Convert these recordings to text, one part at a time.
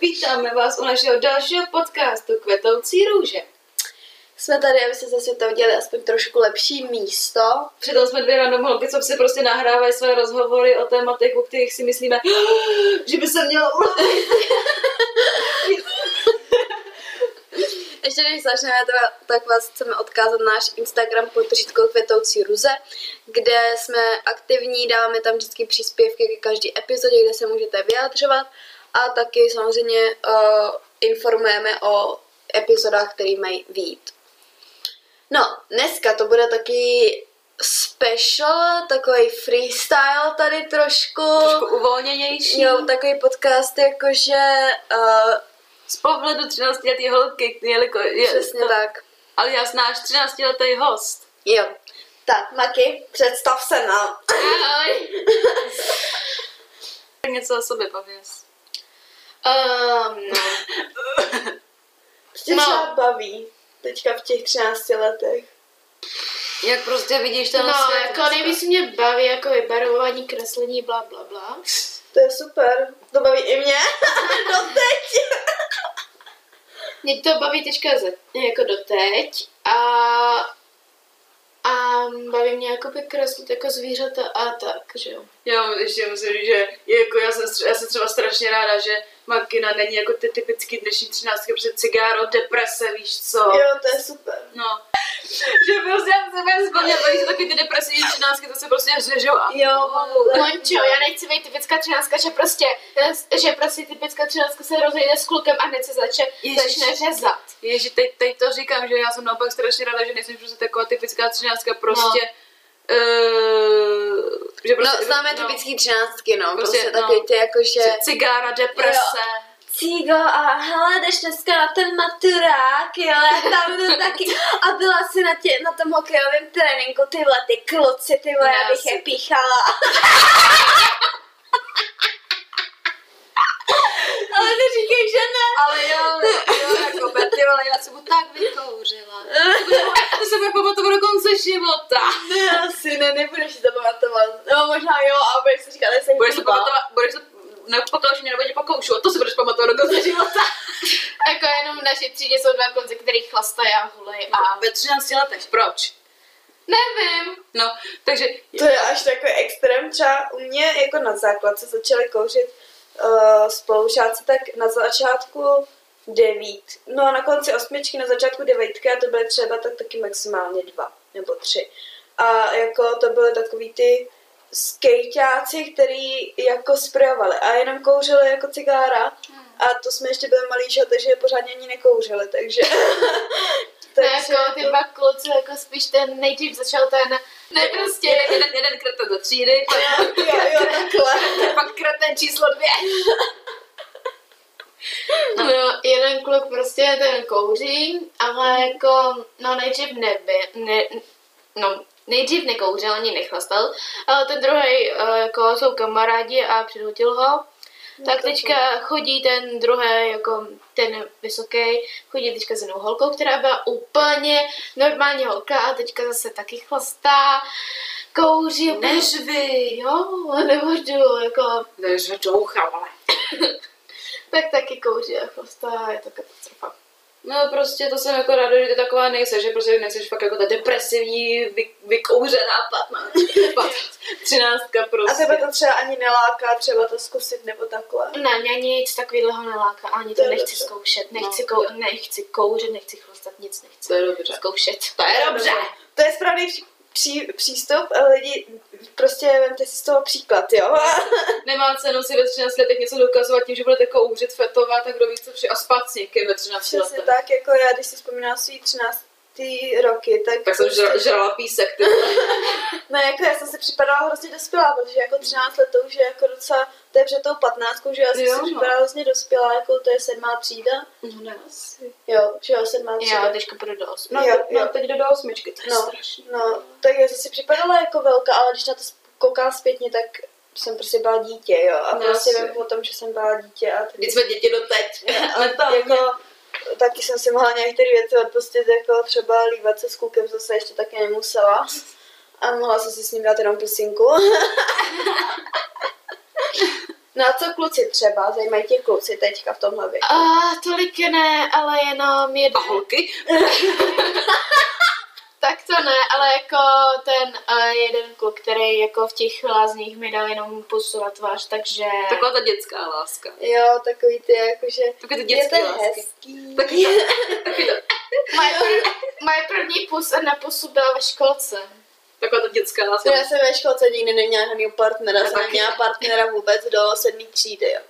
Vítáme vás u našeho dalšího podcastu Kvetoucí růže. Jsme tady, aby se zase to udělali aspoň trošku lepší místo. Přitom jsme dvě random holky, co si prostě nahrávají své rozhovory o tématech, o kterých si myslíme, že by se mělo. Ještě než začneme, tak vás chceme odkázat na náš Instagram podtržítko kvetoucí ruze, kde jsme aktivní, dáváme tam vždycky příspěvky ke každé epizodě, kde se můžete vyjadřovat a taky samozřejmě uh, informujeme o epizodách, které mají výjít. No, dneska to bude taky special, takový freestyle tady trošku. Trošku uvolněnější. Jo, takový podcast, jakože uh, Z pohledu 13 letý holky, jeliko, je, přesně tak. Ale já náš 13 letý host. Jo. Tak, Maki, představ se nám. Ahoj. Tak něco o sobě pověz. Um, no. Tě No. třeba baví teďka v těch 13 letech. Jak prostě vidíš ten no, svět jako nejvíc mě baví jako vybarvování, kreslení, bla, bla, bla. To je super. To baví i mě. Doteď. Mě to baví teďka ze, jako doteď a, a baví mě jakoby kreslit jako zvířata a tak, že jo. Já ještě musím říct, že jako já jsem, já jsem třeba strašně ráda, že Makina není jako ty typický dnešní třináctky, protože cigáro, deprese, víš co? Jo, to je super. No. že prostě já jsem si vzpomněl, že taky ty depresivní třináctky, to se prostě řežou a Jo, mám Mončo, já nechci být typická třináctka, že prostě, že prostě typická třináctka se rozejde s klukem a hned se začne, začne řezat. Ježi, teď, teď to říkám, že já jsem naopak strašně ráda, že nejsem prostě taková typická třináctka, prostě... No. Uh, že No, prostě, známe typický třináctky, no. Prostě, Prostě, no. takový ty jakože... Cigára, deprese. Cígo a hele, jdeš dneska na ten maturák, jo, já tam jdu taky. A byla si na, tě, na tom hokejovém tréninku, ty vole, ty kluci, ty vole, Já bych je píchala. Ale neříkej, že ne. Ale jo, jo, jako Betty, ale já jsem mu tak vykouřila. To se bude pamatovat do konce života. Ne, asi ne, nebudeš si to pamatovat. No, možná jo, a budeš si říkat, že jsem Budeš se blbá. pamatovat, budeš se nepokouš mě nebo tě pokoušu, a to si budeš pamatovat do konce života. Jako jenom v naší třídě jsou dva kluci, který chlastají a hulej a Ve 13 letech, proč? nevím. No, takže To je až takový extrém. Třeba u mě jako na základce začaly kouřit uh, spolužáci tak na začátku devít. No a na konci osmičky, na začátku devítky a to byly třeba tak taky maximálně dva nebo tři. A jako to byly takový ty skejťáci, který jako sprejovali a jenom kouřili jako cigára. A to jsme ještě byli malí, že takže je pořádně ani nekouřili, takže... To jako ty dva kluci, jako spíš ten nejdřív začal ten, ne prostě, jeden, jeden, kreten do třídy, pak, Jo, jo, takhle. pak kreten číslo dvě. no, jeden kluk prostě ten kouří, ale jako, no nejdřív neby, ne, no, nejdřív nekouřil, ani nechlastal, ale ten druhý uh, jako jsou kamarádi a přinutil ho. Tak teďka chodí ten druhý, jako ten vysoký, chodí teďka s jinou holkou, která byla úplně normální holka a teďka zase taky chlastá, kouří. úplně- Než vy. Jo, nemůžu, jako, Než džoucha, ale. tak taky kouří a chlastá, je to katastrofa. No prostě to jsem jako ráda, že ty taková nejseš, že prostě nejseš fakt jako ta depresivní, vy, vykouřená patná. Třináctka A prostě. tebe to třeba ani neláká třeba to zkusit nebo takhle. Ne, mě ani nic takového neláká, ani to To nechci dobře. zkoušet, nechci, No. kou, nechci kouřit, nechci chlastat, nic nechci To je dobře. zkoušet. To je dobře. To je správný pří, pří, přístup, ale lidi, prostě vemte si z toho příklad, jo. Nemá cenu si ve 13 letech něco dokazovat tím, že budete kouřit, fetovat a kdo ví co vše a spát s někým ve 13 Přesně letech. tak, jako já, když si vzpomínám svý 13 roky, tak... Tak jsem prostě- žrala, žrala písek, ty. Ne, jako já jsem si připadala hrozně dospělá, protože jako 13 let to už je jako docela, to je před tou 15, že já jsem Jo, si no. připadala hrozně dospělá, jako to je sedmá třída. No ne, asi. Jo, že jo, sedmá třída. Já teďka půjdu do osmi. No, Jo, no jo. teď jde do osmičky, to je No, strašný. no, tak já jsem si připadala jako velká, ale když na to koukám zpětně, tak jsem prostě byla dítě, jo. A No, prostě vím o tom, že jsem byla dítě a Vždyť jsme děti doteď. ale to jako taky jsem si mohla některé věci odpustit, jako třeba líbat se s klukem, zase ještě taky nemusela. A mohla jsem si s ním dát jenom pusinku. No a co kluci třeba? Zajímají tě kluci teďka v tomhle věku? A tolik ne, ale jenom A jeden. holky? Tak to ne, ale jako ten uh, jeden kluk, který jako v těch lázních mi dal jenom pusu na tvář, takže... Taková ta dětská láska. Jo, takový ty jakože... Takové ty Je dětské to lásky. hezký. Taky to, taky to, Moje, prv, moje první pus na pusu byla ve školce. taková ta dětská láska. Já jsem ve školce nikdy neměla žádného partnera, jsem neměla partnera vůbec do sedmý třídy. Jako.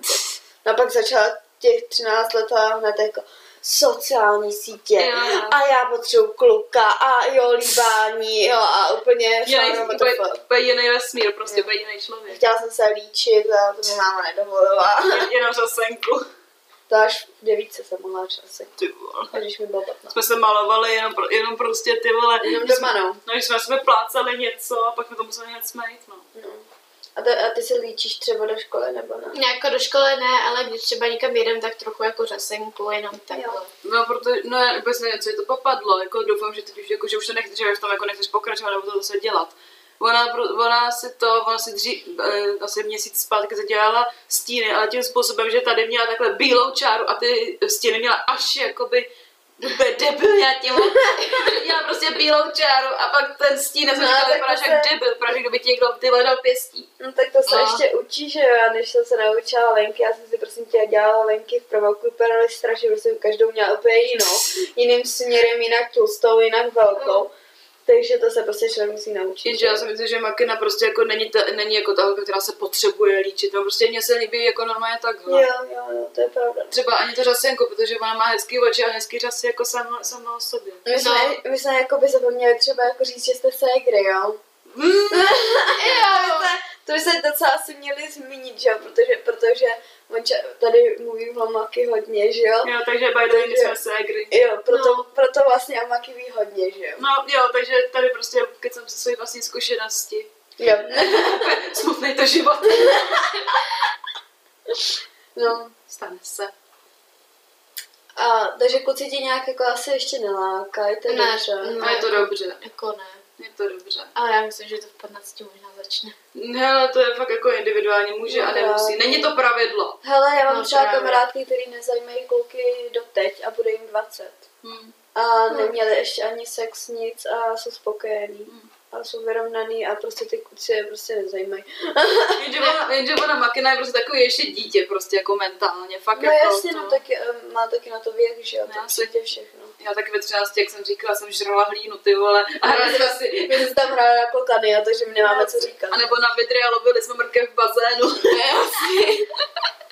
No a pak začala těch 13 let a hned jako sociální sítě Jo, jo. a já potřebuji kluka a jo, líbání, jo a úplně Jiný, úplně, úplně jiný vesmír, prostě úplně jiný člověk. Chtěla jsem se líčit a to mi máma nedovolila. Je- Jenom řasenku. To až v devítce jsem mohla časy, Ty vole. když mi bylo 15. Jsme se malovali jenom, pro, jenom prostě ty vole. Jenom doma, no. no. když jsme jsme plácali něco a pak jsme to museli hned smejt, no. no. A, ty, a ty se líčíš třeba do školy nebo ne? Jako do školy ne, ale když třeba někam jedem, tak trochu jako řasenku, jenom takhle. No, protože, no já vůbec nevím, co je to popadlo, jako doufám, že teď už, jako, že už to nechceš, že v tom jako nechceš pokračovat nebo to zase dělat. Ona, ona si to, ona si dřív, eh, asi měsíc zpátky zadělala stíny, ale tím způsobem, že tady měla takhle bílou čáru a ty stíny měla až jakoby úplně debilně tím, měla prostě bílou čáru a pak ten stín, já jsem No, říkala, vypadáš jak se- debil, protože kdyby ti někdo ty vole dal pěstí. No tak to se No. ještě učí, že jo, já než jsem se naučila lenky, já jsem si prosím tě dělala lenky v prvoku, vypadaly strašně, protože jsem každou měla úplně jinou, jiným směrem, jinak tlustou, jinak velkou. Takže to se prostě člověk musí naučit. Jenže já si myslím, že makina prostě jako není, ta, není jako ta holka, která se potřebuje líčit, no prostě mně se líbí jako normálně takhle. Jo, jo, jo, to je pravda. Třeba ani to řasenko, protože ona má hezký oči a hezký řasy jako sama, sama o sobě. My jsme, No. my jsme jako by zapomněli třeba jako říct, že jste ségry, jo? Jo. To by se docela asi měli zmínit, že jo, protože, protože on ča- tady mluví o Maky hodně, že jo? Jo, takže by the way, jsme ségry. Jo, proto, No. proto vlastně Amaky ví hodně, že jo? No jo, takže tady prostě kecám se svojí vlastní zkušenosti. Jo. Smutný to život. no. Stane se. A, takže kluci tě nějak jako asi ještě nelákají, to je Ne, dobře. no. A je to dobře. Jako ne. Je to dobře. Ale já myslím, že to v 15 možná začne. Hele, to je fakt jako individuální, může a No, nemusí. právě. Není to pravidlo. Hele, já mám No, třeba právě. kamarádky, který nezajímají kluky doteď a bude jim 20. Hm. A Hmm. neměli ještě ani sex, nic a jsou spokojení. Hmm. A jsou vyrovnaný a prostě ty kluci je prostě nezajímají. Jenže ona, jenže ona makina je prostě takový ještě dítě, prostě jako mentálně. Fakt No jako jasně, to. no taky eh, má taky na to věk, že jo, No, to jasně. přijde všechno. Já taky ve 13, jak jsem říkala, jsem žrala hlínu, ty vole. A hráli jsme si, My jsme tam hráli na klokany, a takže my nemáme co říkat. a nebo na vidry a lovili jsme mrkev v bazénu.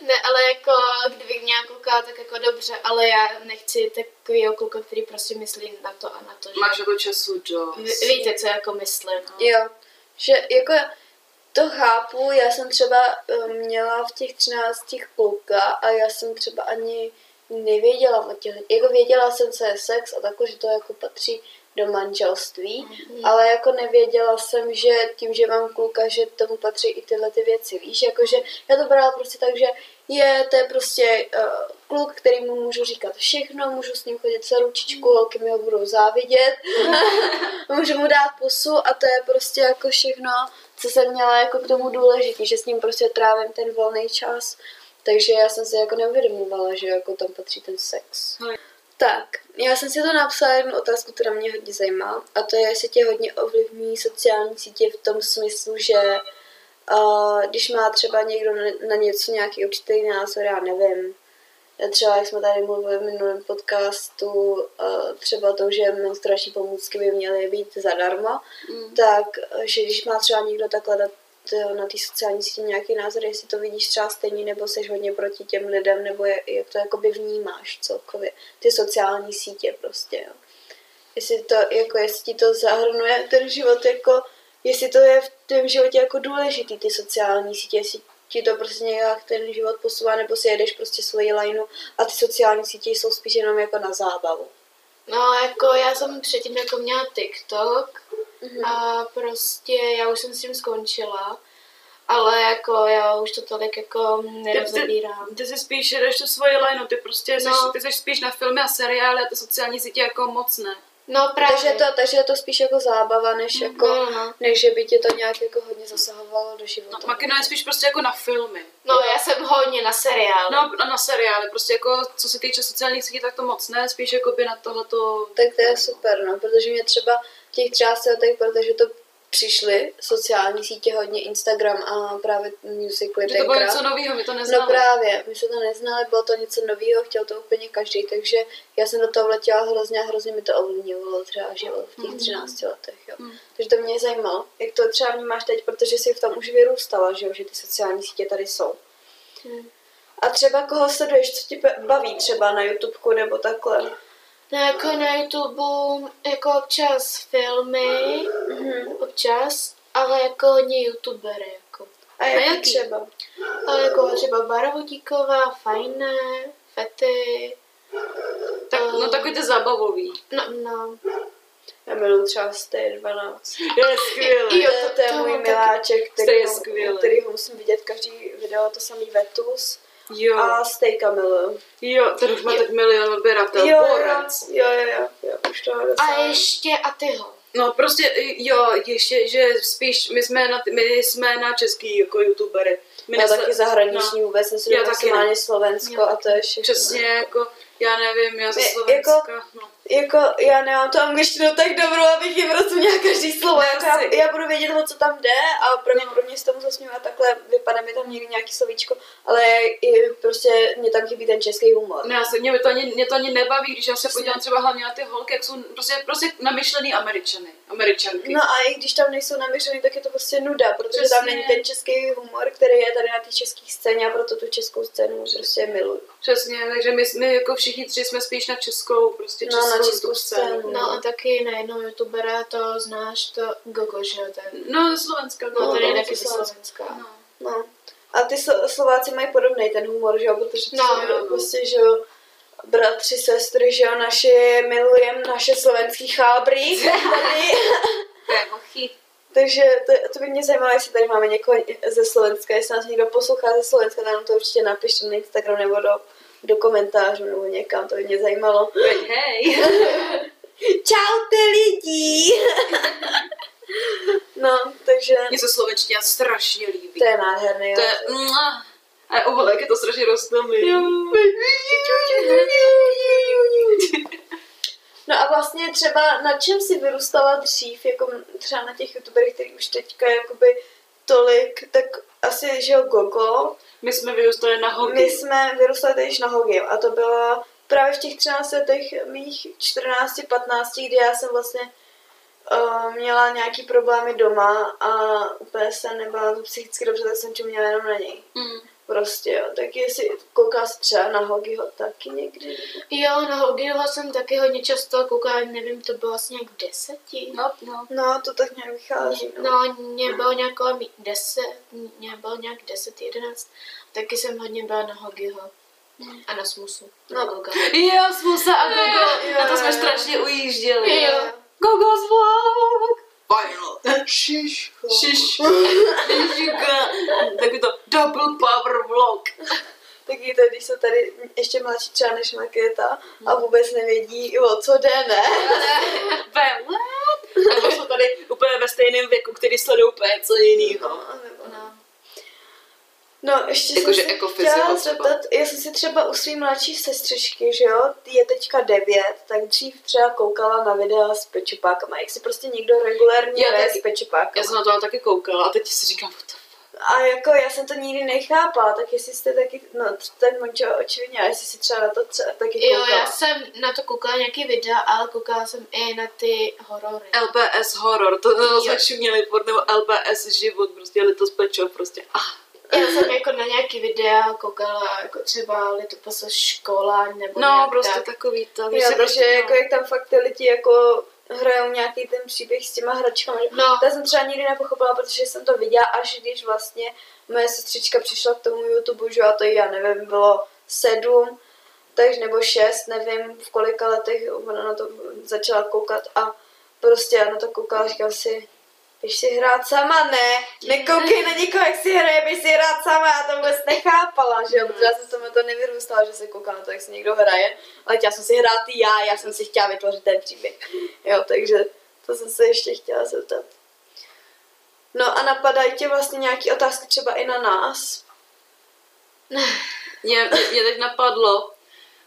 Ne, ale jako kdybych měla kluka, tak jako dobře, ale já nechci takovýho kluka, který prostě myslí na to a na to, že... Máš jako času dost. Víte, co jako myslím. Jo, že jako to chápu, já jsem třeba eh, měla v těch 13 kluka a já jsem třeba ani nevěděla o těch, jako věděla jsem, co je sex a takhle, že to jako patří do manželství, Mhm. ale jako nevěděla jsem, že tím, že mám kluka, že tomu patří i tyhle ty věci, víš, jakože já to brala prostě tak, že je, to je prostě uh, kluk, který mu můžu říkat všechno, můžu s ním chodit za ručičku, holky mi ho budou závidět, můžu mu dát pusu a to je prostě jako všechno, co jsem měla jako k tomu důležitý, že s ním prostě trávím ten volný čas. Takže já jsem si jako neuvědomovala, že jako tam patří ten sex. No. Tak, já jsem si to napsala jednu otázku, která mě hodně zajímá, a to je, jestli tě hodně ovlivní sociální sítě v tom smyslu, že uh, když má třeba někdo na, na něco nějaký určitý názor, já nevím, třeba jak jsme tady mluvili v minulém podcastu, uh, třeba to, že menstruační pomůcky by měly být zadarmo, Mm. tak, že když má třeba někdo takhle na, t- na té sociální sítě nějaký názor, jestli to vidíš třeba stejně, nebo jsi hodně proti těm lidem, nebo je, jak to jakoby vnímáš celkově, ty sociální sítě prostě, jo. Jestli to, jako, jestli ti to zahrnuje ten život, jako, jestli to je v tvém životě jako důležitý, ty sociální sítě, jestli ti to prostě nějak ten život posouvá, nebo si jedeš prostě svoji lineu a ty sociální sítě jsou spíš jenom jako na zábavu. No, jako já jsem předtím jako měla TikTok Mhm. a prostě já už jsem s tím skončila. Ale jako já už to tolik jako nerozebírám. Ty si spíš jedeš tu svoji lineu, ty prostě No. jsi, ty jsi spíš na filmy a seriály a ty sociální sítě jako moc ne. No právě. Takže to, takže je to spíš jako zábava, než jako, No, no, než že by tě to nějak jako hodně zasahovalo do života. No, Makino je spíš prostě jako na filmy. No, já jsem hodně na seriál. No, na seriály, prostě jako, co se týče sociálních sítí, tak to moc ne, spíš jako by na tohleto... Tak to je super, no, protože mě třeba těch 13 letech, protože to přišly sociální sítě hodně Instagram a právě musically to bylo něco nového, my to No neznali. právě, my jsme to neznali, bylo to něco nového, chtěl to úplně každý, takže já jsem do toho vletěla hrozně a hrozně mi to ovlivňovalo třeba život v těch 13 letech, jo. Mm. Takže to mě zajímalo, jak to třeba vnímáš teď, protože jsi v tom už vyrůstala, že jo, že ty sociální sítě tady jsou. Hmm. A třeba koho sleduješ, co tě baví třeba na YouTubeku nebo takhle? Jako na YouTube jako občas filmy, Mhm. občas, ale jako hodně youtubery, jako. A jaký, jaký? třeba? Ale jako třeba Barvodíková, Fajné, Fety, Tak, no takový ty zábavový. no, no. Já miluji třeba Stay 12. Je skvělý. Jo, to, to je to můj miláček, který, je skvělý. který ho musím vidět každý video, to samý Vetus. Jo, A Stejka miluju. jo, ten už má tak milion odběratel, Jo, jo, borec. jo, jo, jo, jo, už toho A ještě a tyho. No prostě, jo, ještě, že spíš, my jsme na, my jsme na český jako youtubery. My Já nesle- taky zahraniční no, vůbec, Já taky maximálně ne. Slovensko Jo. a to je všechno. Přesně, jako, já nevím, já ze Slovenska, jako- no. Jako, já nemám tu angličtinu tak dobrou, abych jim rozuměla každý slovo. Jako já, asi. já, budu vědět, o co tam jde a pro mě, pro mě se tomu zasměju a takhle vypadá mi tam někdy nějaký slovíčko, ale i prostě mě tam chybí ten český humor. Ne, se, mě, to ani, mě to ani nebaví, když já se podívám třeba hlavně na ty holky, jak jsou prostě, prostě namyšlený američany, američanky. No a i když tam nejsou namířený, tak je to prostě nuda, protože Přesně. tam není ten český humor, který je tady na té české scéně a proto tu českou scénu prostě miluju. Přesně, takže my, my jako všichni tři jsme spíš na českou, prostě No, českou, na českou tu scénu. No a taky na jednoho youtubera to znáš, to Gogo, že jo, ten. No, ze Slovenska. No, No, ten je to taky je ze Slovenska. No. No. A ty Slo- Slováci mají podobný ten humor, že jo, protože to No, jsou no, no. prostě, že jo, bratři, sestry, že jo, naše, milujeme naše slovenský chábry tady. To je hochy. Takže to, to by mě zajímalo, jestli tady máme někoho ze Slovenska, jestli nás někdo poslouchá ze Slovenska, tak nám to určitě napište na Instagram nebo do, do komentářů nebo někam, to by mě zajímalo. Hej. Čau ty lidi! no, takže Mně se slovenština strašně líbí. to je nádherný. To je... A o jak je to strašně rostomilý. No a vlastně třeba na čem si vyrůstala dřív, jako třeba na těch youtuberech, který už teďka jakoby tolik, tak asi, že jo, Gogo. My jsme vyrůstali na hogy. My jsme vyrůstali teď na Hogi a to bylo právě v těch 13 letech mých 14, 15, kdy já jsem vlastně uh, měla nějaký problémy doma a úplně jsem nebyla psychicky dobře, tak jsem čuměla jenom na něj. Mm. Prostě jo, tak jestli kouká se třeba na Hogiho taky někdy. Jo, na Hogiho jsem taky hodně často koukala, nevím, to bylo asi nějak v deseti. No, no. No, to tak nějak vychází. No. No, mě bylo nějak kolem 10, mě bylo nějak 10, 11. Taky jsem hodně byla na Hogiho. A na Smusu. No. No. Jo, Smusa a Gogo. Jo, Na to jsme strašně ujížděli. Jo. Gogo's vlog. Final. Šiško. Šiš. Šiška. Takový to double power vlog. Taky to, když jsou tady ještě mladší třeba než Maketa a vůbec nevědí, o co jde, ne? Ve? Nebo jsou tady úplně ve stejném věku, který sledují úplně něco jiného. No. No. No, ještě Jakože jsem se jako chtěla zeptat, já jsem si třeba u svý mladší sestřičky, že jo, ty je teďka devět, tak dřív třeba koukala na videa s pečupákama, jak si prostě někdo regulérně Já ve taky. s pečupákama. Já jsem na to taky koukala a teď si říkám, what the fuck. A jako já jsem to nikdy nechápala, tak jestli jste taky, no ten Mončo očividně, a jestli si třeba na to třeba taky Jo, koukala. já jsem na to koukala nějaký videa, ale koukala jsem i na ty horory. LPS horor, to, to Jo. jsme šuměli, furt, nebo LPS život, prostě Litos Pečo, prostě. Ah. Já jsem jako na nějaký videa koukala, jako třeba Litopaso škola, nebo No, nějak prostě tak. takový to. Jo, takže prostě, jako jak tam fakt ty lidi jako hrajou nějaký ten příběh s těma hračkami. No. To jsem třeba nikdy nepochopila, protože jsem to viděla, až když vlastně moje sestřička přišla k tomu YouTube, že a to já nevím, bylo sedm, takže nebo šest, nevím v kolika letech ona na to začala koukat a prostě já na to koukala a říkám si, běž si hrát sama, ne, nekoukej na někoho, jak si hraje, běž si hrát sama, já to vůbec nechápala, že jo, protože já jsem z toho to nevyrůstala, že se koukám na to, jak si někdo hraje, ale chtěla jsem si hrát i já, já jsem si chtěla vytvořit ten příběh, jo, takže to jsem se ještě chtěla zeptat. No a napadají tě vlastně nějaké otázky třeba i na nás? Mě, mě teď napadlo,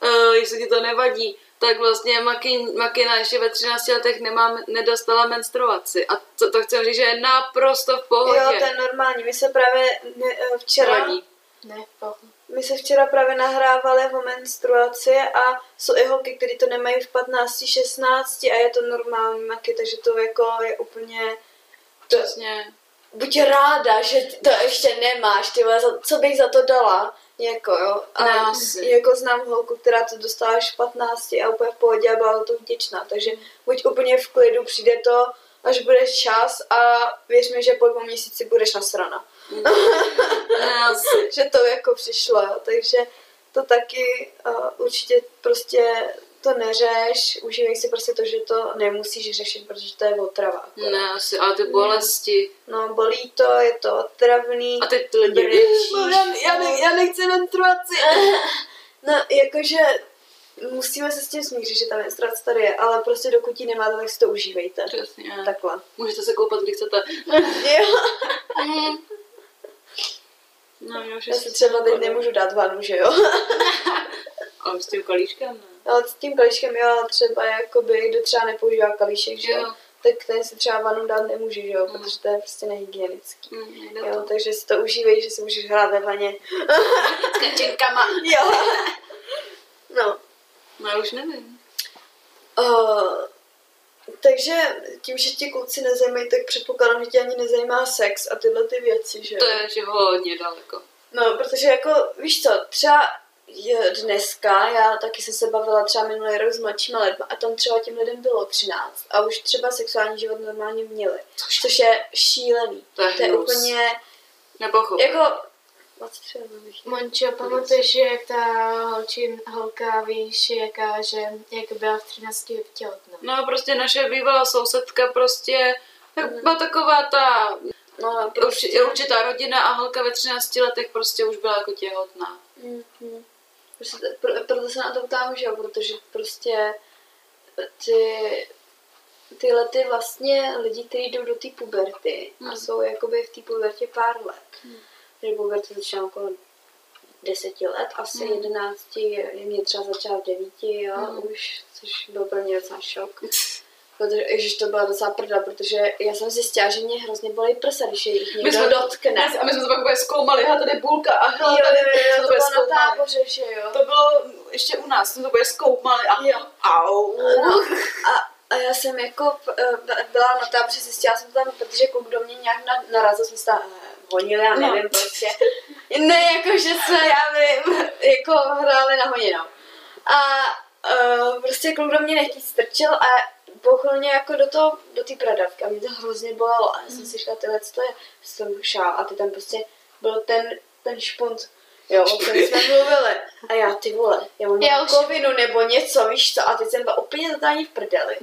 uh, jestli ti to nevadí, tak vlastně Makin, Makina ještě ve 13 letech nemá, nedostala menstruaci. A to, to chci říct, že je naprosto v pohodě. Jo, to je normální, my se právě ne, eh, včera... Nevadí. Ne, pohodě. My se včera právě nahrávali o menstruaci a jsou i holky, které to nemají v 15, 16 a je to normální maky, takže to jako je úplně... To, Přesně. buď ráda, že to ještě nemáš, ty co bych za to dala, jako jo. A Ne, jako znám holku, která to dostala až v 15 a úplně v pohodě a byla to vděčná, takže buď úplně v klidu, přijde to, až bude čas a věř mi, že po dvou měsíci budeš nasrana. Asi. že to jako přišlo, takže to taky uh, určitě prostě to neřeš, užívej si prostě to, že to nemusíš řešit, protože to je otrava. Ne, asi. Ale ty bolesti. No, bolí to, je to otravný. A teď ty lidi No, já, já, ne, já nechci menstruaci. No, jakože musíme se s tím smířit, že ta menstruace tady je, ale prostě dokud ji nemáte, tak si to užívejte. Přesně. Takhle. Můžete se koupat, kdy chcete. Jo. No, mě už Já si třeba teď nemůžu dát vanu, že jo. Ale s tím kalíškem, ne? Ale s tím kalíškem, jo, ale třeba jakoby, kdo třeba nepoužívá kalíšek, že jo, tak ten si třeba vanu dát nemůže, že jo, protože to je prostě nehygienický. Nejde Jo, to. takže si to užívej, že si můžeš hrát ve vaně. S kačenkama. Jo. No. No, já už nevím. Uh, takže tím, že ti kluci nezajímají, tak předpokládám, že tě ani nezajímá sex a tyhle ty věci, že jo? To je ještě hodně daleko. No, protože jako, víš co, třeba dneska, já taky jsem se bavila třeba minulý rok s mladšíma lidma a tam třeba těm lidem bylo 13 a už třeba sexuální život normálně měli, Což- což je šílený. To je To je úplně, jako, 23 bych Mončo, pamatuješ, jak ta holčin, holka, víš, jaká, že jak byla v 13 těhotná. No, prostě naše bývalá sousedka prostě tak byla taková ta No, urči, určitá rodina a holka ve 13 letech prostě už byla jako těhotná. Mhm. Prostě, pro, proto se na to ptám, že jo, protože prostě ty, tyhle ty vlastně lidi, kteří jdou do té puberty a Hmm. jsou jakoby v té pubertě pár let. Že puberta začíná okolo deseti let, asi Hmm. jedenácti, je mě třeba začala v devíti, jo, Hmm. už, což byl pro mě docela šok. Protože, ježiš, to byla docela prdla, protože já jsem zjistila, že mě hrozně bolí prsa, když je jich někdo dotkne. A my jsme to pak úplně zkoumali, a tady bulka a hele, Jo, tady jo, jo, jsme to úplně bylo na zkoumali. táboře, že jo. To bylo ještě u nás, jsme to úplně zkoumali a Jo. au. No, a, a já jsem jako eh, byla na táboře, zjistila jsem to tam, protože kluk do mě nějak na- narazil, jsme se tam eh, honili, já nevím, No. prostě. Ne, jako, že jsme, já vím, jako hráli na honinou. A uh, prostě kluk do mě nechtít strčil a bouchl mě jako do toho, do té pradavky a mě to hrozně bolelo. A já jsem si říkala, tyhle, co to je? Jsem šál a ty tam prostě byl ten, ten špunt, jo, o kterém jsme mluvili. A já, ty vole, já mám Já už- kovinu nebo něco, víš co? A teď jsem byla úplně totálně v prdeli.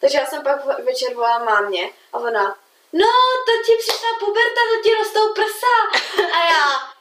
Takže já jsem pak ve- večer volala mámě a ona, no, to ti přišla puberta, to ti rostou prsa. A já,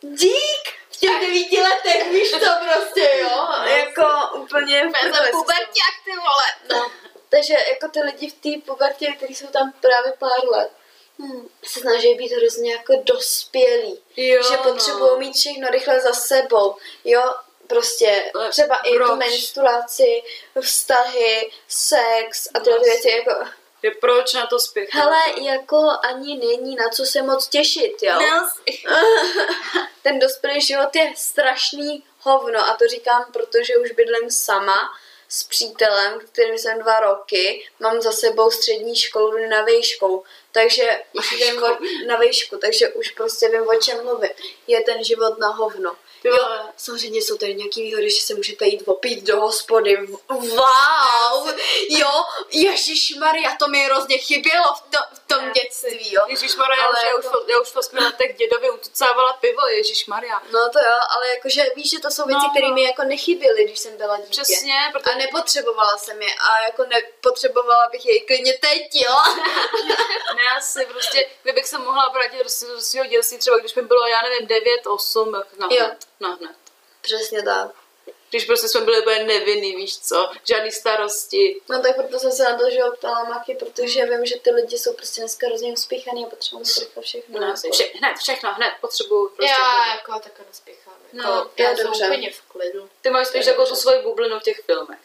dík, v těch devíti letech, víš to prostě, jo? Jako úplně puberťák, ty vole! No, takže jako ty lidi v té pubertě, kteří jsou tam právě pár let, Hmm. se snaží být hrozně jako dospělí. Jo, že potřebují no. mít všechno rychle za sebou. Jo, prostě třeba i tu proč? menstruaci, vztahy, sex a tyhle ty věci jako... Že proč na to spěchat? Hele, jako ani není na co se moc těšit, jo. Ten dospělý život je strašný hovno a to říkám, protože už bydlím sama s přítelem, kterým jsem dva roky, mám za sebou střední školu na vejšku, takže už vím o, na vejšku, takže už prostě vím, o čem mluvím. Je ten život na hovno. Jo. Jo, samozřejmě jsou tady nějaký výhody, že se můžete jít opít do hospody. Wow! Jo, Ježíš Maria, to mi hrozně chybělo v, to, v tom dětství, jo. Ježíš Maria, já, Ale už- já, už, jako- já už v osmi letech dědovi utucávala pivo, Ježíš Maria. No to jo, ale jakože víš, že to jsou věci, No. které mi jako nechyběly, když jsem byla dítě. Přesně, protože A nepotřebovala jsem je a jako nepotřebovala bych je klidně teď, jo. ne, asi prostě, kdybych se mohla vrátit do, svého- dětství, třeba když mi bylo, já nevím, 9, 8, tak na Jo. Na hned. Přesně tak. Když prostě jsme byli úplně nevinný, víš co, žádný starosti. No tak proto jsem se na to, že ptala Maky, protože vím, že ty lidi jsou prostě dneska hrozně uspíchaný a potřebují rychle všechno. No, jako. vše, hned, všechno, hned, potřebuju prostě. Já to. jako takhle nespěchám. No, Jako, to je já jsem dobře. úplně v klidu. Ty máš spíš takovou tu svoji bublinu v těch filmech.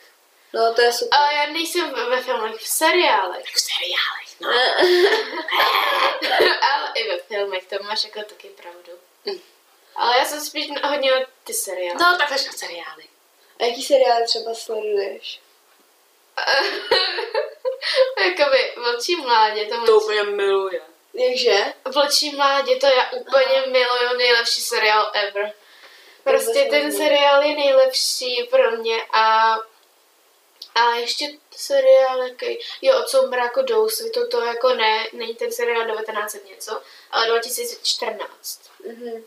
No to je super. Ale já nejsem ve, ve filmech, v seriálech. V seriálech, no. Ale i ve filmech, to máš jako taky pravdu. Mm. Ale já jsem spíš hodně na ty seriály. No, tak na seriály. A jaký seriál třeba sleduješ? Jakoby vlčí mládě, to, To úplně miluje. Jakže? Vlčí mládě, to já úplně miluju, nejlepší seriál ever. Prostě ten nevím. seriál je nejlepší pro mě a a ještě seriál, jaký, jo, od soumraku do úsvitu, to jako ne, není ten seriál 1900 něco, ale 2014. Mhm.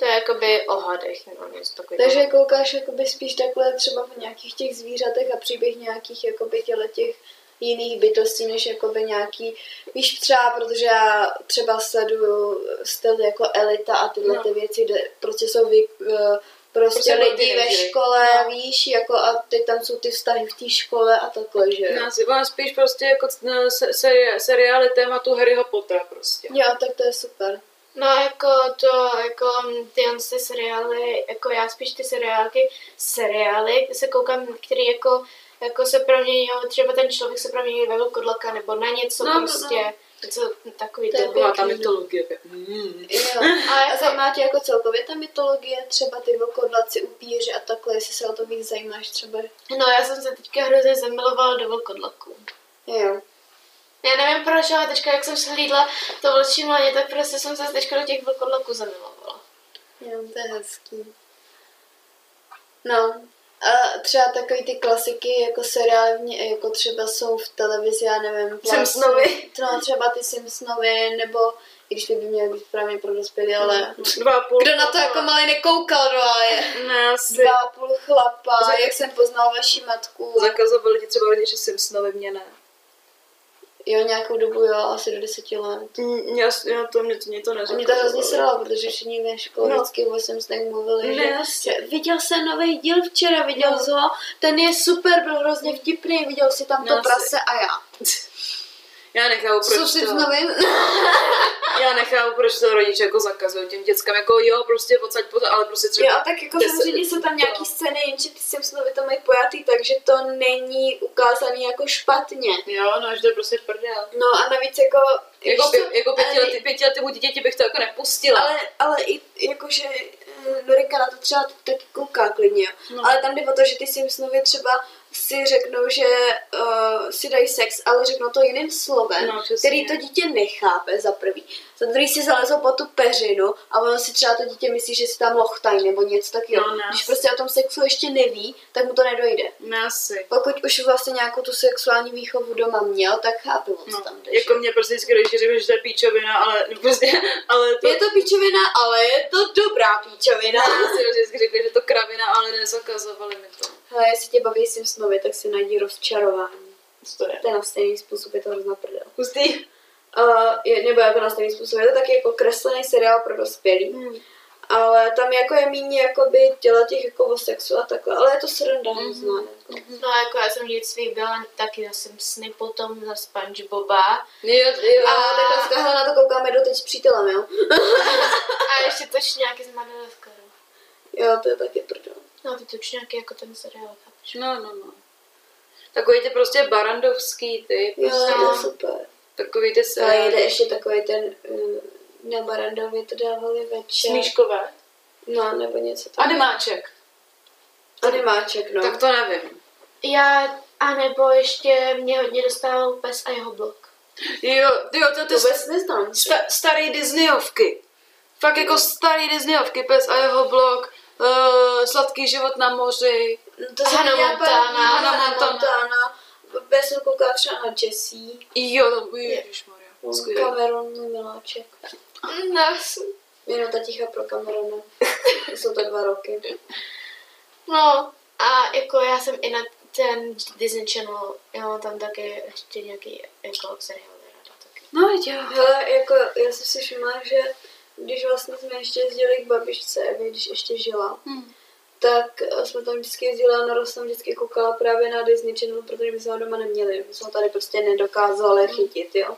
To je jakoby o hadech, no něco takového. Takže koukáš jakoby spíš takhle třeba v nějakých těch zvířatech a příběh nějakých jakoby těle těch jiných bytostí, než jakoby nějaký, víš třeba, protože já třeba sleduju styl jako elita a tyhle No. ty věci, kde prostě jsou vy, eh, prostě Prostě lidi ve škole, No. víš, jako a teď tam jsou ty vztahy v té škole a takhle, že jo. Mám spíš prostě jako no, seri, seriály tématu Harryho Pottera prostě. Jo, tak to je super. No jako to, jako ty, ty seriály, jako já spíš ty seriálky, seriály se koukám, který jako, jako se proměňují, třeba ten člověk se promění ve vlkodlaka nebo na něco No, no, prostě, něco takový To je. Taková ta pěkný. mytologie. Mm. Jo. A A zajímá tě jako celkově ta mytologie, třeba ty vlkodlaci, upíři a takhle, jestli se o to víc zajímáš třeba. no já jsem se teďka hrozně zamilovala do vlkodlaků. Jo. Já nevím proč, ale teďka jak jsem shlídla to vlčí mladě, tak prostě jsem se teďka do těch vlkodlaků zamilovala. Jo, to je hezký. No, a třeba takový ty klasiky jako seriálně, jako třeba jsou v televizi, já nevím. Simpsonovi. No, třeba ty Simpsonovi, nebo i když by měly být právě pro dospělé, ale Dva a půl. kdo na to jako malý nekoukal, no ale Ne, asi. dva a půl chlapa, Za- jak jsem poznal vaši matku. Zakazovali ti třeba rodiče Simpsonovi, mě ne. Jo, nějakou dobu, jo, asi do deseti let. Mm, Já, já to, mě to, mě to neřeklo. Mě to hrozně sralo, protože všichni ve škole No. no. vždycky o Simpsonech mluvili, Ne, že, jasně. že viděl jsem nový díl včera, viděl No. no. ho, ten je super, byl hrozně vtipný, viděl si tam No, to asi. prase a já. Já nechápu, proč si to, já nechápu, proč to rodiče jako zakazují těm dětskám, jako jo, prostě odsaď pozor, ale prostě třeba... Jo, a tak jako deset- samozřejmě jsou tam nějaký scény, jenže ty Simpsonovi to mají pojatý, takže to není ukázaný jako špatně. Jo, no, že to je prostě prdel. No a navíc jako... Jako, pě, co, jako pětiletý, pětiletému dítěti bych to jako nepustila. Ale, ale i jakože eh, Norika na to třeba taky kouká klidně, jo. No. No. Ale tam jde o to, že ty Simpsonovi třeba si řeknou, že uh, si dají sex, ale řeknou to jiným slovem, No, přesně. který to dítě nechápe za prvý. Za druhý si zalezou po tu peřinu a ono si třeba to dítě myslí, že si tam lochtají nebo něco takového. No. Když prostě o tom sexu ještě neví, tak mu to nedojde. Ne, asi. Pokud už vlastně nějakou tu sexuální výchovu doma měl, tak chápe, o co No, tam jde. jako že? mě prostě vždycky rodiče řekli, že to je píčovina, ale prostě, ale to... Je to píčovina, ale je to dobrá píčovina. si vždycky řekli, že to kravina, ale nezakazovali mi to. Hele, jestli tě baví Simpsonovi, tak si najdi rozčarování. Co to je? To je na stejný způsob, je to hrozná prdel. Hustý? Uh, je, nebo jako na stejný způsob, je to taky jako kreslený seriál pro dospělý. Hmm. Ale tam jako je méně jakoby těla těch jako o sexu a takhle, ale je to sranda hrozná. Jako. No jako já jsem v dětství byla taky na Simpsony, potom na Spongeboba Jo, jo. A takhle skahla na to koukáme doteď s přítelem, jo? a ještě točňáky z Madagascaru. Jo, to je taky prdel. No ty točňáky jako ten seriál, chápeš? No, no, no. Takový ty prostě barandovský ty, Jo, prostě, to je super. takový ty Ale jede seriály. ještě takový ten, uh, na Barandově to dávali večer. Smíškové. No, nebo něco takového. Animáček. Animáček, no. Tak to nevím. Já, a nebo ještě mě hodně dostával pes a jeho blok. Jo, jo, to ty to vůbec neznám. sta, starý Disneyovky. Fakt jako starý Disneyovky, Pes a jeho blog, uh, Sladký život na moři. No to Hannah Montana. Hannah Montana. Montana. Já jsem koukala třeba na Jessie. Jo, to ježišmarja. Skvělý. Cameron, můj miláček. No, Minuta ticha pro Camerona. Jsou to dva roky. no, a jako já jsem i na ten Disney Channel, já mám tam taky ještě nějaký jako seriál. No, jo. Hele, jako já jsem si všimla, že když vlastně jsme ještě jezdili k babičce Evě, když ještě žila, Hm. tak eh, jsme tam vždycky jezdili a Nora jsem vždycky koukala právě na Disney Channel, protože my jsme ho doma neměli, my jsme ho tady prostě nedokázali chytit, jo.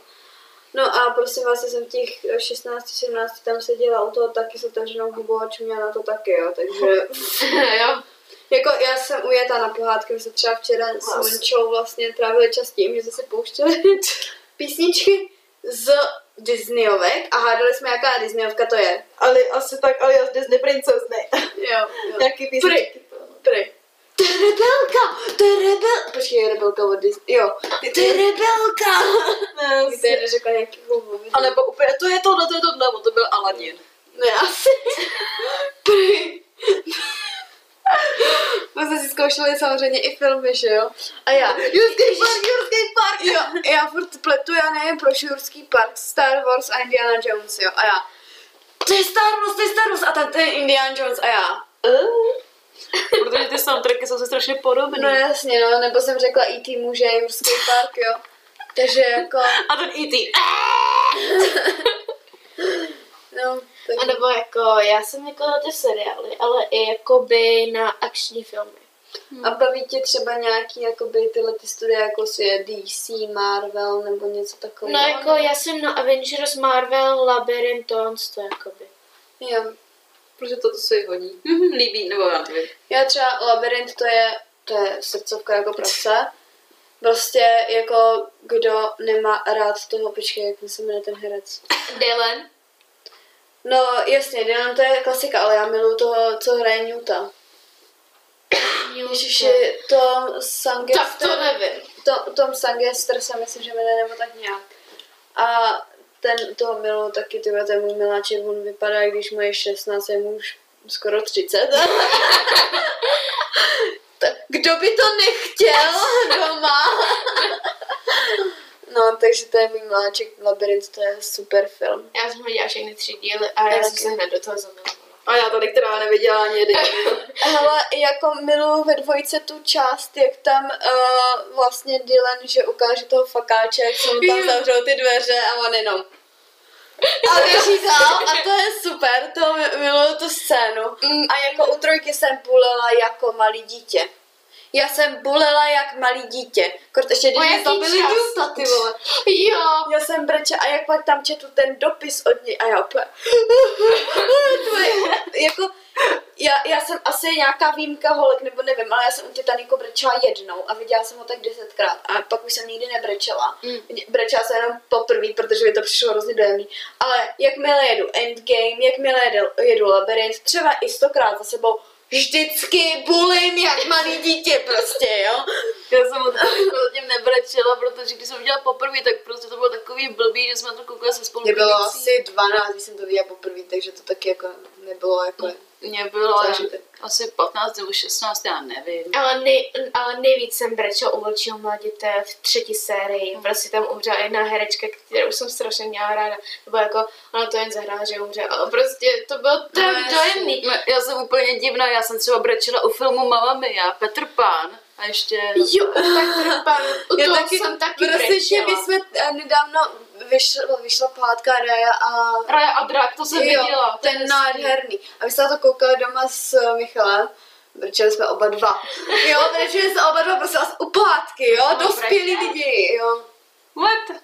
No a prosím vás, já jsem v těch 16-17 tam seděla u toho taky s otevřenou hubou a čuměla na to taky, jo, takže jo. jako já jsem ujetá na pohádky, my jsme třeba včera s Mončou vlastně trávili čas tím, že jsme si pouštěli písničky z Disneyovek a hádali jsme, jaká Disneyovka to je. Ale asi tak alias Disney Princess, ne? Jo, jo. Nějaký písničky. Pry. To je rebelka, to je rebel... Počkej, je rebelka od Disney. Jo. To je rebelka. Ne, neřekla nějaký houbu. A nebo úplně, to je tohle, to je tohle, on to byl Aladdin. Ne, asi. Pry. My jsme si zkoušeli samozřejmě i filmy, že jo? A já, Jurský park, Jurský park! Jo, já furt pletu, já nevím proč Jurský park, Star Wars a Indiana Jones, jo? A já, to je Star Wars, to je Star Wars! A tam to je Indiana Jones a já, Protože ty soundtracky jsou se strašně podobné. no jasně, no, nebo jsem řekla E.T. muže, Jurský park, jo? Takže jako, A ten E.T. no, tak... A nebo jako, já jsem jako na ty seriály, ale i jakoby na akční filmy. A baví tě třeba nějaký, jakoby tyhle ty studie, jako je DC, Marvel, nebo něco takového? No jako já jsem na Avengers, Marvel, Labyrinth, to jakoby. Jo. Protože to, to se jí hodí. Mhm, líbí, nebo já nevím. Já třeba Labyrint to je, to je srdcovka jako pravce. Prostě jako kdo nemá rád toho, počkej, jak se jmenuje ten herec. Dylan. No jasně, Dylan to je klasika, ale já miluju toho, co hraje Newta. Ježiši, Tom Sangester. Tak to nevím. Tom, Tom Sangester se myslím, že jmenuje nebo tak nějak. A ten toho miluju taky, ty ten můj miláček, on vypadá, když mu je 16, je mu už skoro 30. Tak Kdo by to nechtěl doma? No, takže to je můj miláček Labyrint, to je super film. Já jsem viděla všechny tři díly a já Já jsem se hned do toho zamilovala. A já tady, která neviděla ani jeden. Hele, jako miluju ve dvojce tu část, jak tam uh, vlastně Dylan, že ukáže toho fakáče, jak se mu tam zavřou ty dveře a on jenom a běží dál a to je super, to mi- miluju tu scénu. A jako u trojky jsem bulela jako malý dítě. Já jsem bulela jak malý dítě. Kort ještě když mi zabili čas? Newta, ty vole. Jo. Já jsem brečela a jak pak tam četl ten dopis od něj a já úplně... To je- jako, já, já jsem asi nějaká výjimka holek, nebo nevím, ale já jsem u Titaniku brečela jednou a viděla jsem ho tak desetkrát a pak už jsem nikdy nebrečela. Mm. Brečela jsem jenom poprvé, protože mi to přišlo hrozně dojemný. Ale jakmile jedu Endgame, jakmile jedu, jedu Labyrinth, třeba i stokrát za sebou, vždycky bulím jak malý dítě prostě, jo. Já jsem jako zatím nebrečela, protože když jsem viděla poprvé, tak prostě to bylo takový blbý, že jsme to koukali se spolu. Mě bylo asi 12, když jsem to viděla poprvé, takže to taky jako nebylo jako... Mně bylo Zážitek. asi 15 nebo 16, já nevím. Ale, nej, ale nejvíc jsem brečela u Vlčího mladíte v třetí sérii. Prostě tam umřela jedna herečka, kterou jsem strašně měla ráda. Nebo jako, ona to jen zahrála, že umře, ale prostě to bylo tak jasně. dojemný. No, Já jsem úplně divná, já jsem třeba brečela u filmu Mamma Mia, Petr Pán a ještě... Jo, tak trpám. U Já toho taky, jsem taky prostě, že my jsme eh, nedávno vyšla, vyšla pohádka Raja a Raja a drak, to jsem viděla. to je ten hezký. nádherný. A my jsme to koukali doma s eh, Michalem. Brečeli jsme oba dva. Jo, brečeli jsme oba dva, prostě vás u pohádky, jo, dospělí lidi, jo. What?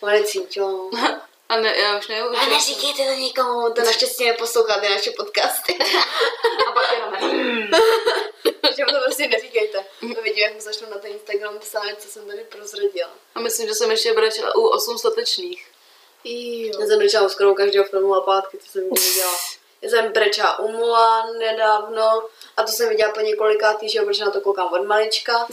Konec jo. A ne, já už nevím. A neříkejte to nikomu, to naštěstí neposloucháte naše podcasty. A pak jenom... že mu to prostě neříkejte. To vidím, jak mu začnu na ten Instagram psát, co jsem tady prozradila. A myslím, že jsem ještě brečela u osm statečných. Jo. Já jsem brečela u skoro každého filmu a pátky, co jsem viděla. Já jsem brečela u Mulan nedávno a to jsem viděla po několikátý, že jo, protože na to koukám od malička.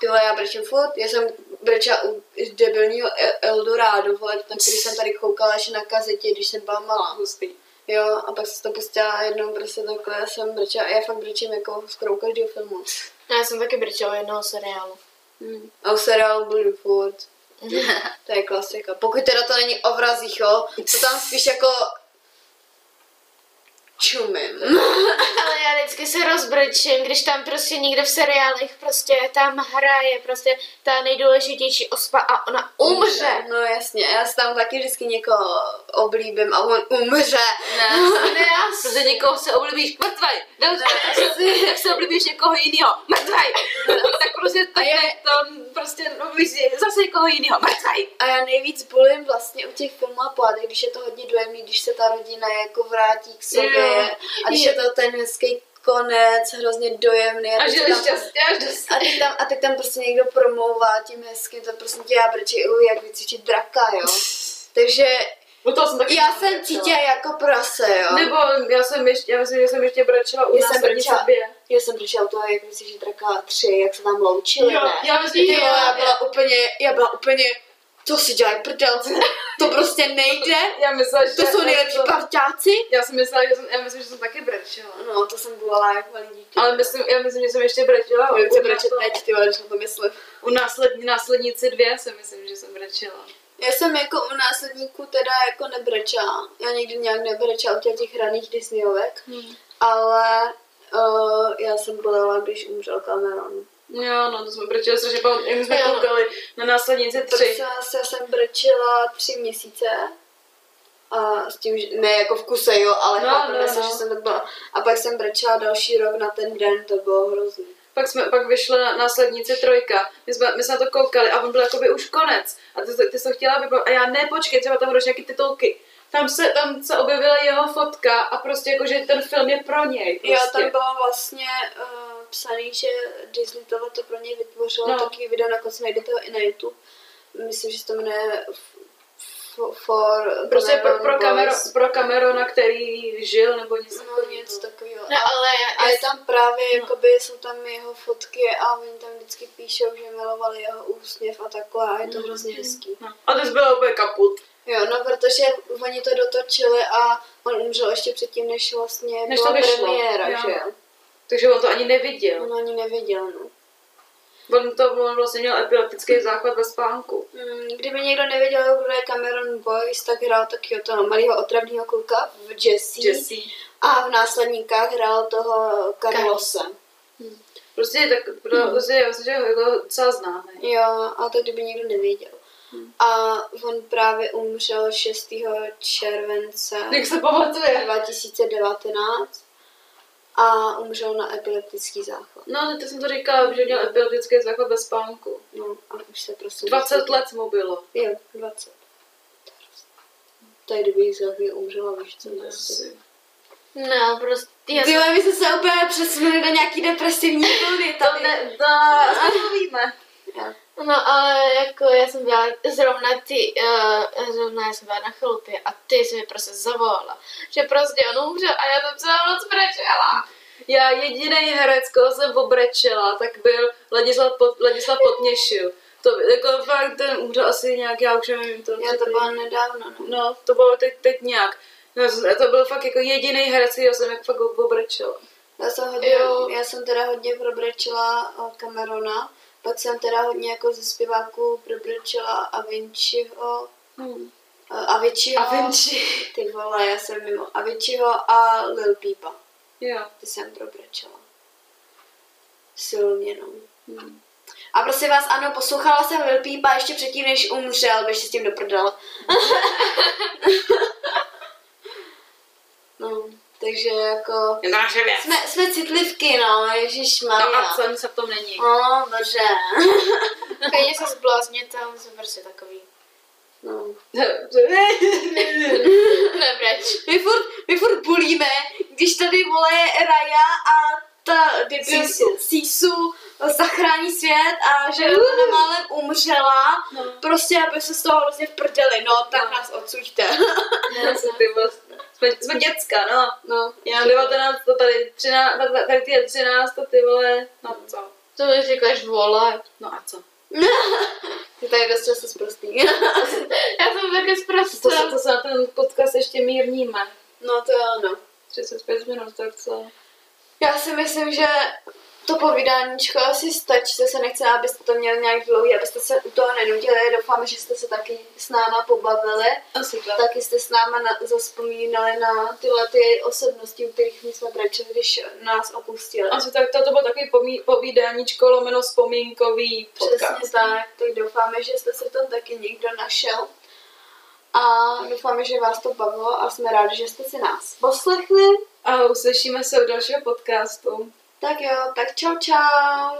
Ty vole, já brečím furt. Já jsem brečela u debilního E- Eldorado, vole, na který jsem tady koukala ještě na kazetě, když jsem byla malá. Hustý. Jo, a pak jsem to pustila jednou prostě takhle, já jsem brčela, a já fakt brečím jako skoro u každého filmu. Já jsem taky brčela jednoho seriálu. Hmm. A u seriálu Blue Ford. to je klasika. Pokud teda to není o vrazích, jo, to tam spíš jako čumím. Ale já vždycky se rozbrčím, když tam prostě někde v seriálech prostě tam hraje prostě ta nejdůležitější ospa a ona umře. No jasně, já si tam taky vždycky někoho oblíbím a on umře. Ne, Ne, já protože někoho se oblíbíš mrtvej, další, tak se oblíbíš někoho jiného, mrtvej. Tak prostě tak je- je to prostě oblíbíš si zase někoho jiného, mrtvej. A já nejvíc bolím vlastně u těch filmů a pohádek, když je to hodně dojemný, když se ta rodina jako vrátí k sobě A když je to ten hezký konec, hrozně dojemný. A teď že šťastně až do a teď, tam, a teď tam prostě někdo promlouvá tím hezkým, to prostě tě já brečí, jak vycvičit draka, jo. Takže U toho jsem taky já jsem cítila jako prase, jo. Nebo já jsem ještě, já myslím, že jsem ještě brečela u Já nás jsem brečela. sobě. Já jsem přišla u toho, jak vycvičit draka tři, jak se tam loučili, Jo, ne? já myslím, že jo, já byla úplně, já byla úplně, to si dělají prdel, to prostě nejde, já myslela, že to jsou nejlepší to- parťáci. Já jsem myslela, že jsem, já myslím, že jsem taky brečela. No, to jsem byla jak malý dítě. Ale myslím, já myslím, že jsem ještě brečela. Já u, brečet teď, ty když na to myslím. u následní, následnici dvě si myslím, že jsem brečela. Já jsem jako u následníků teda jako nebrečela. Já nikdy nějak nebrečela u těch, těch raných Disneyovek. Hmm. Ale uh, já jsem bolela, když umřel Cameron. Jo, no to jsme brečeli strašně, jak jsme Jo. koukali na následnici tři. Já jsem brečela tři měsíce. A s tím, že, ne jako v kuse, jo, ale No, no, se, no. že jsem to byla. A pak jsem brečela další rok na ten den, to bylo hrozný. Pak jsme, pak vyšla na následnici trojka, my jsme, my jsme na to koukali a on byl jakoby už konec. A ty, ty jsi to chtěla vypnout a já ne, počkej, třeba tam budou nějaký titulky. Tam se, tam se objevila jeho fotka a prostě jako, že ten film je pro něj. Jo, Prostě. tam bylo vlastně uh, psaný, že Disney tohle to pro něj vytvořilo, No. no. taky video, nakonec najdete ho i na YouTube. Myslím, že se to jmenuje For Prostě pro, pro, Camero, Boys. pro Camerona, který žil nebo něco. No, něco takového. No, ale já, A je tam právě, jakoby, jsou tam jeho fotky a oni tam vždycky píšou, že milovali jeho úsměv a takhle a je to hrozně hezký. No. A ty jsi byla úplně kaput. Jo, no protože oni to dotočili a on umřel ještě předtím, než vlastně Než byla to vyšlo, premiéra, jo. že jo. Takže on to ani neviděl. On ani nevěděl, no. On to on vlastně měl epileptický záchvat ve spánku. Mm, Kdyby někdo nevěděl, kdo je Cameron Boyce, tak hrál taky toho malého otravního kluka v Jesse. Jesse. A v následníkách hrál toho Carlose. Prostě je tak, pro, Hmm. prostě, já myslím, že je jako docela známý. Jo, a to kdyby někdo nevěděl. A on právě umřel 6. července Jak se pamatuje? 2019 a umřel na epileptický záchvat. No, to jsem to říkala, že měl epileptický záchvat ve spánku. No a už se prostě... 20 let mu bylo. Jo, 20. To je kdyby za chvíli umřela, víš co? prostě. Asi. no, prostě já Ty my jsme se úplně přesunuli do nějaký depresivní vlny To tady. ne, to, aspoň to víme. Jo. No ale jako já jsem byla zrovna ty, uh, zrovna já jsem byla na chalupě a ty jsi mi prostě zavolala, že prostě on umřel a já jsem celou noc brečela. Já jediný herec, koho jsem obrečela, tak byl Ladislav, Pot, Ladislav Potněšil. To jako fakt ten umřel asi nějak, já už nevím to. Já to bylo nedávno, no. No, to bylo teď, teď nějak. No, to byl fakt jako jediný herec, kterého jsem jak fakt obrečela. Já jsem, hodně, Jo. já jsem teda hodně probrečela eh, Camerona, pak jsem teda hodně jako ze zpěváků probrečela Avinciho, Hmm. eh, Aviciiho. Avinci. Ty vole, já jsem mimo Aviciiho a Lil Peepa. Jo. Ty jsem probrečela. Silně, no. Hmm. A prosím vás, ano, poslouchala jsem Lil Peepa ještě předtím, než umřel, běž si s tím do prdele. no, takže jako... Naše věc. Jsme, jsme citlivky, no, Ježíš No a Maria. co, nic v tom není. No, bože. Když se zblázněte, ale jsem prostě takový. No. Nebreč. My furt, my furt bulíme, když tady vole Raja a ta debil Sisu. Sisu zachrání svět a že ona málem umřela, No. prostě aby se z toho hrozně vprdeli, no, tak No. nás odsuďte. No, ty vlastně. Jsme, jsme děcka, no. no. Já mám 19, to tady 13, tady- tady ty je 13, to ty vole, no co? To mi říkáš vole. No a co? Ty tady dost často zprostý. Já jsem taky To zprostá. se, to se na ten podcast ještě mírníme. No to jo, no. 35 minut, to je docela. Já si myslím, že to povídáníčko asi stačí, zase nechci, abyste to měli nějak dlouhý, abyste se u toho nenudili, doufám, že jste se taky s náma pobavili, Asi tak. taky jste s náma na, zaspomínali na tyhle ty osobnosti, u kterých my jsme brečeli, když nás opustili. Asi tak, to, to bylo takový pomí, povídáníčko, lomeno vzpomínkový podcast. Přesně tak, tak doufáme, že jste se v tom taky někdo našel. A doufáme, že vás to bavilo a jsme rádi, že jste si nás poslechli. A uslyšíme se u dalšího podcastu. Tak jo, tak čau čau.